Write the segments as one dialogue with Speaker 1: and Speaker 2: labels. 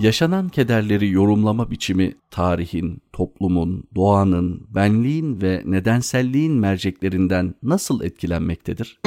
Speaker 1: Yaşanan kederleri yorumlama biçimi tarihin, toplumun, doğanın, benliğin ve nedenselliğin merceklerinden nasıl etkilenmektedir?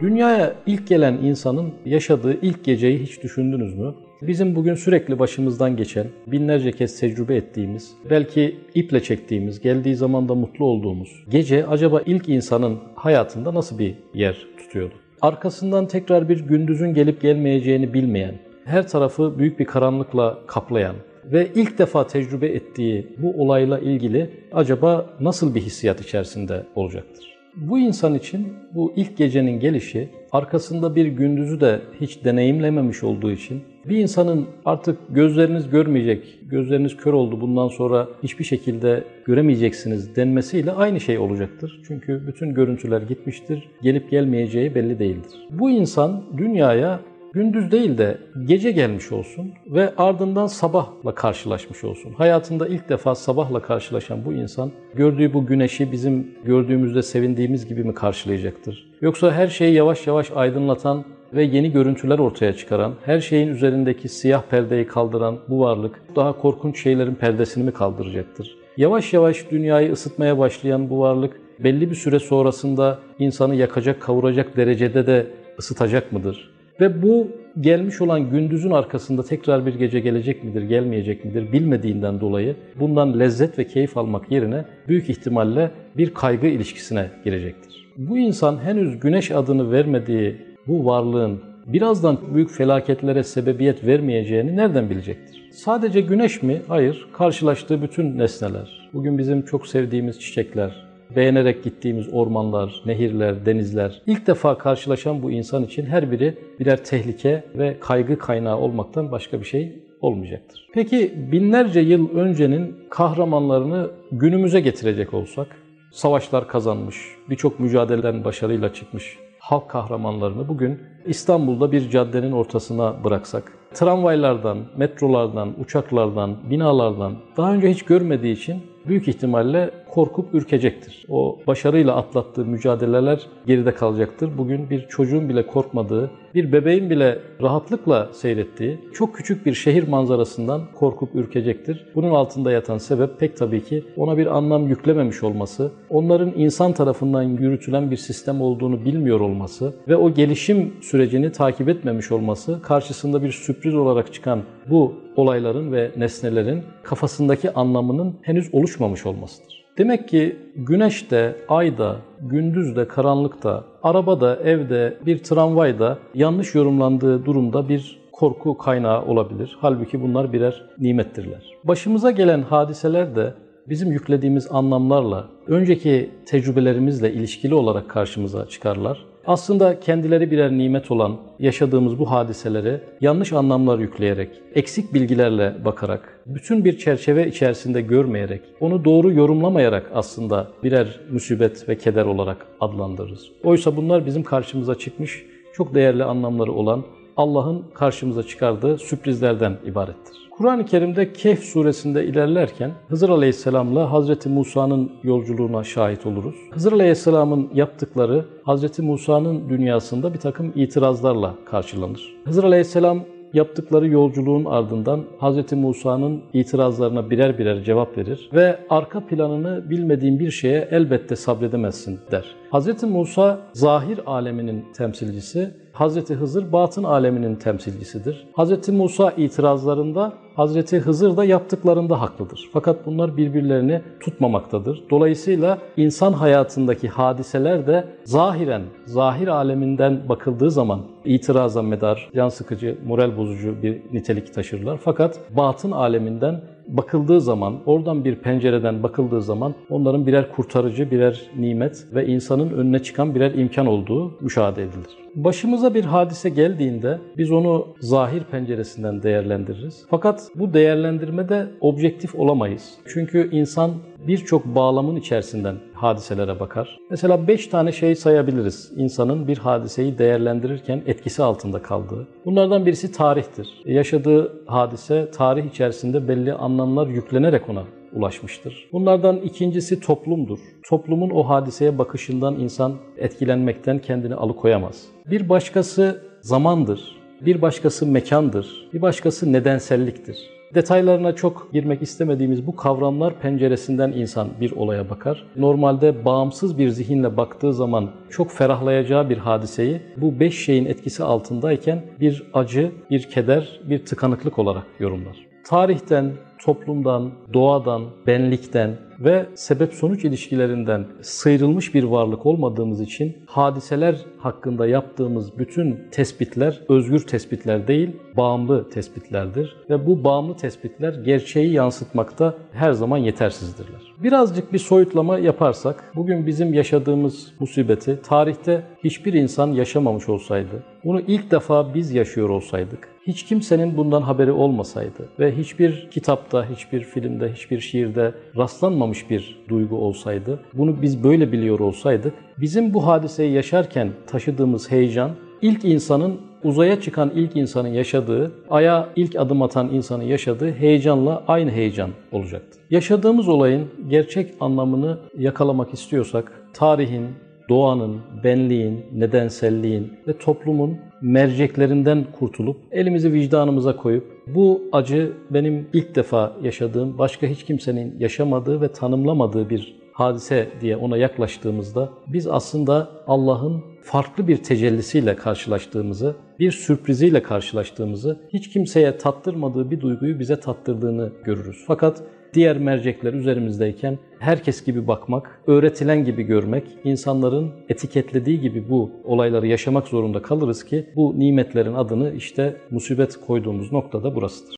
Speaker 2: Dünyaya ilk gelen insanın yaşadığı ilk geceyi hiç düşündünüz mü? Bizim bugün sürekli başımızdan geçen, binlerce kez tecrübe ettiğimiz, belki iple çektiğimiz, geldiği zaman da mutlu olduğumuz gece acaba ilk insanın hayatında nasıl bir yer tutuyordu? Arkasından tekrar bir gündüzün gelip gelmeyeceğini bilmeyen, her tarafı büyük bir karanlıkla kaplayan ve ilk defa tecrübe ettiği bu olayla ilgili acaba nasıl bir hissiyat içerisinde olacaktır? Bu insan için bu ilk gecenin gelişi arkasında bir gündüzü de hiç deneyimlememiş olduğu için bir insanın artık gözleriniz görmeyecek, gözleriniz kör oldu bundan sonra hiçbir şekilde göremeyeceksiniz denmesiyle aynı şey olacaktır. Çünkü bütün görüntüler gitmiştir, gelip gelmeyeceği belli değildir. Bu insan dünyaya gündüz değil de gece gelmiş olsun ve ardından sabahla karşılaşmış olsun. Hayatında ilk defa sabahla karşılaşan bu insan gördüğü bu güneşi bizim gördüğümüzde sevindiğimiz gibi mi karşılayacaktır? Yoksa her şeyi yavaş yavaş aydınlatan ve yeni görüntüler ortaya çıkaran, her şeyin üzerindeki siyah perdeyi kaldıran bu varlık daha korkunç şeylerin perdesini mi kaldıracaktır? Yavaş yavaş dünyayı ısıtmaya başlayan bu varlık belli bir süre sonrasında insanı yakacak, kavuracak derecede de ısıtacak mıdır? Ve bu gelmiş olan gündüzün arkasında tekrar bir gece gelecek midir, gelmeyecek midir bilmediğinden dolayı bundan lezzet ve keyif almak yerine büyük ihtimalle bir kaygı ilişkisine girecektir. Bu insan henüz güneş adını vermediği bu varlığın birazdan büyük felaketlere sebebiyet vermeyeceğini nereden bilecektir? Sadece güneş mi? Hayır. Karşılaştığı bütün nesneler. Bugün bizim çok sevdiğimiz çiçekler, beğenerek gittiğimiz ormanlar, nehirler, denizler, ilk defa karşılaşan bu insan için her biri birer tehlike ve kaygı kaynağı olmaktan başka bir şey olmayacaktır. Peki binlerce yıl öncenin kahramanlarını günümüze getirecek olsak, savaşlar kazanmış, birçok mücadeleden başarıyla çıkmış halk kahramanlarını bugün İstanbul'da bir caddenin ortasına bıraksak, tramvaylardan, metrolardan, uçaklardan, binalardan daha önce hiç görmediği için büyük ihtimalle korkup ürkecektir. O başarıyla atlattığı mücadeleler geride kalacaktır. Bugün bir çocuğun bile korkmadığı, bir bebeğin bile rahatlıkla seyrettiği çok küçük bir şehir manzarasından korkup ürkecektir. Bunun altında yatan sebep pek tabii ki ona bir anlam yüklememiş olması, onların insan tarafından yürütülen bir sistem olduğunu bilmiyor olması ve o gelişim sürecini takip etmemiş olması karşısında bir sürpriz olarak çıkan bu olayların ve nesnelerin kafasındaki anlamının henüz oluşmamış olmasıdır. Demek ki güneşte, ayda, gündüzde, karanlıkta, arabada, evde, bir tramvayda yanlış yorumlandığı durumda bir korku kaynağı olabilir. Halbuki bunlar birer nimettirler. Başımıza gelen hadiseler de bizim yüklediğimiz anlamlarla, önceki tecrübelerimizle ilişkili olarak karşımıza çıkarlar. Aslında kendileri birer nimet olan yaşadığımız bu hadiseleri yanlış anlamlar yükleyerek, eksik bilgilerle bakarak, bütün bir çerçeve içerisinde görmeyerek, onu doğru yorumlamayarak aslında birer musibet ve keder olarak adlandırırız. Oysa bunlar bizim karşımıza çıkmış çok değerli anlamları olan Allah'ın karşımıza çıkardığı sürprizlerden ibarettir. Kur'an-ı Kerim'de Kehf suresinde ilerlerken Hızır Aleyhisselam'la Hazreti Musa'nın yolculuğuna şahit oluruz. Hızır Aleyhisselam'ın yaptıkları Hazreti Musa'nın dünyasında bir takım itirazlarla karşılanır. Hızır Aleyhisselam yaptıkları yolculuğun ardından Hz. Musa'nın itirazlarına birer birer cevap verir ve arka planını bilmediğin bir şeye elbette sabredemezsin der. Hz. Musa zahir aleminin temsilcisi, Hz. Hızır batın aleminin temsilcisidir. Hz. Musa itirazlarında Hazreti Hızır da yaptıklarında haklıdır. Fakat bunlar birbirlerini tutmamaktadır. Dolayısıyla insan hayatındaki hadiseler de zahiren, zahir aleminden bakıldığı zaman itiraza medar, can sıkıcı, moral bozucu bir nitelik taşırlar. Fakat batın aleminden bakıldığı zaman, oradan bir pencereden bakıldığı zaman onların birer kurtarıcı, birer nimet ve insanın önüne çıkan birer imkan olduğu müşahede edilir. Başımıza bir hadise geldiğinde biz onu zahir penceresinden değerlendiririz. Fakat bu değerlendirmede objektif olamayız. Çünkü insan birçok bağlamın içerisinden hadiselere bakar. Mesela beş tane şey sayabiliriz insanın bir hadiseyi değerlendirirken etkisi altında kaldığı. Bunlardan birisi tarihtir. Yaşadığı hadise tarih içerisinde belli anlamlar yüklenerek ona ulaşmıştır. Bunlardan ikincisi toplumdur. Toplumun o hadiseye bakışından insan etkilenmekten kendini alıkoyamaz. Bir başkası zamandır. bir başkası mekandır, bir başkası nedenselliktir. Detaylarına çok girmek istemediğimiz bu kavramlar penceresinden insan bir olaya bakar. Normalde bağımsız bir zihinle baktığı zaman çok ferahlayacağı bir hadiseyi bu beş şeyin etkisi altındayken bir acı, bir keder, bir tıkanıklık olarak yorumlar. Tarihten, toplumdan, doğadan, benlikten ve sebep-sonuç ilişkilerinden sıyrılmış bir varlık olmadığımız için hadiseler hakkında yaptığımız bütün tespitler özgür tespitler değil, bağımlı tespitlerdir ve bu bağımlı tespitler gerçeği yansıtmakta her zaman yetersizdirler. Birazcık bir soyutlama yaparsak, bugün bizim yaşadığımız musibeti tarihte hiçbir insan yaşamamış olsaydı, bunu ilk defa biz yaşıyor olsaydık, hiç kimsenin bundan haberi olmasaydı ve hiçbir kitapta, hiçbir filmde, hiçbir şiirde rastlanmamış bir duygu olsaydı, bunu biz böyle biliyor olsaydık, bizim bu hadiseyi yaşarken taşıdığımız heyecan, ilk insanın uzaya çıkan ilk insanın yaşadığı, aya ilk adım atan insanın yaşadığı heyecanla aynı heyecan olacaktı. Yaşadığımız olayın gerçek anlamını yakalamak istiyorsak, tarihin, doğanın, benliğin, nedenselliğin ve toplumun merceklerinden kurtulup elimizi vicdanımıza koyup bu acı benim ilk defa yaşadığım, başka hiç kimsenin yaşamadığı ve tanımlamadığı bir hadise diye ona yaklaştığımızda biz aslında Allah'ın farklı bir tecellisiyle karşılaştığımızı, bir sürpriziyle karşılaştığımızı, hiç kimseye tattırmadığı bir duyguyu bize tattırdığını görürüz. Fakat diğer mercekler üzerimizdeyken herkes gibi bakmak, öğretilen gibi görmek, insanların etiketlediği gibi bu olayları yaşamak zorunda kalırız ki bu nimetlerin adını işte musibet koyduğumuz noktada burasıdır.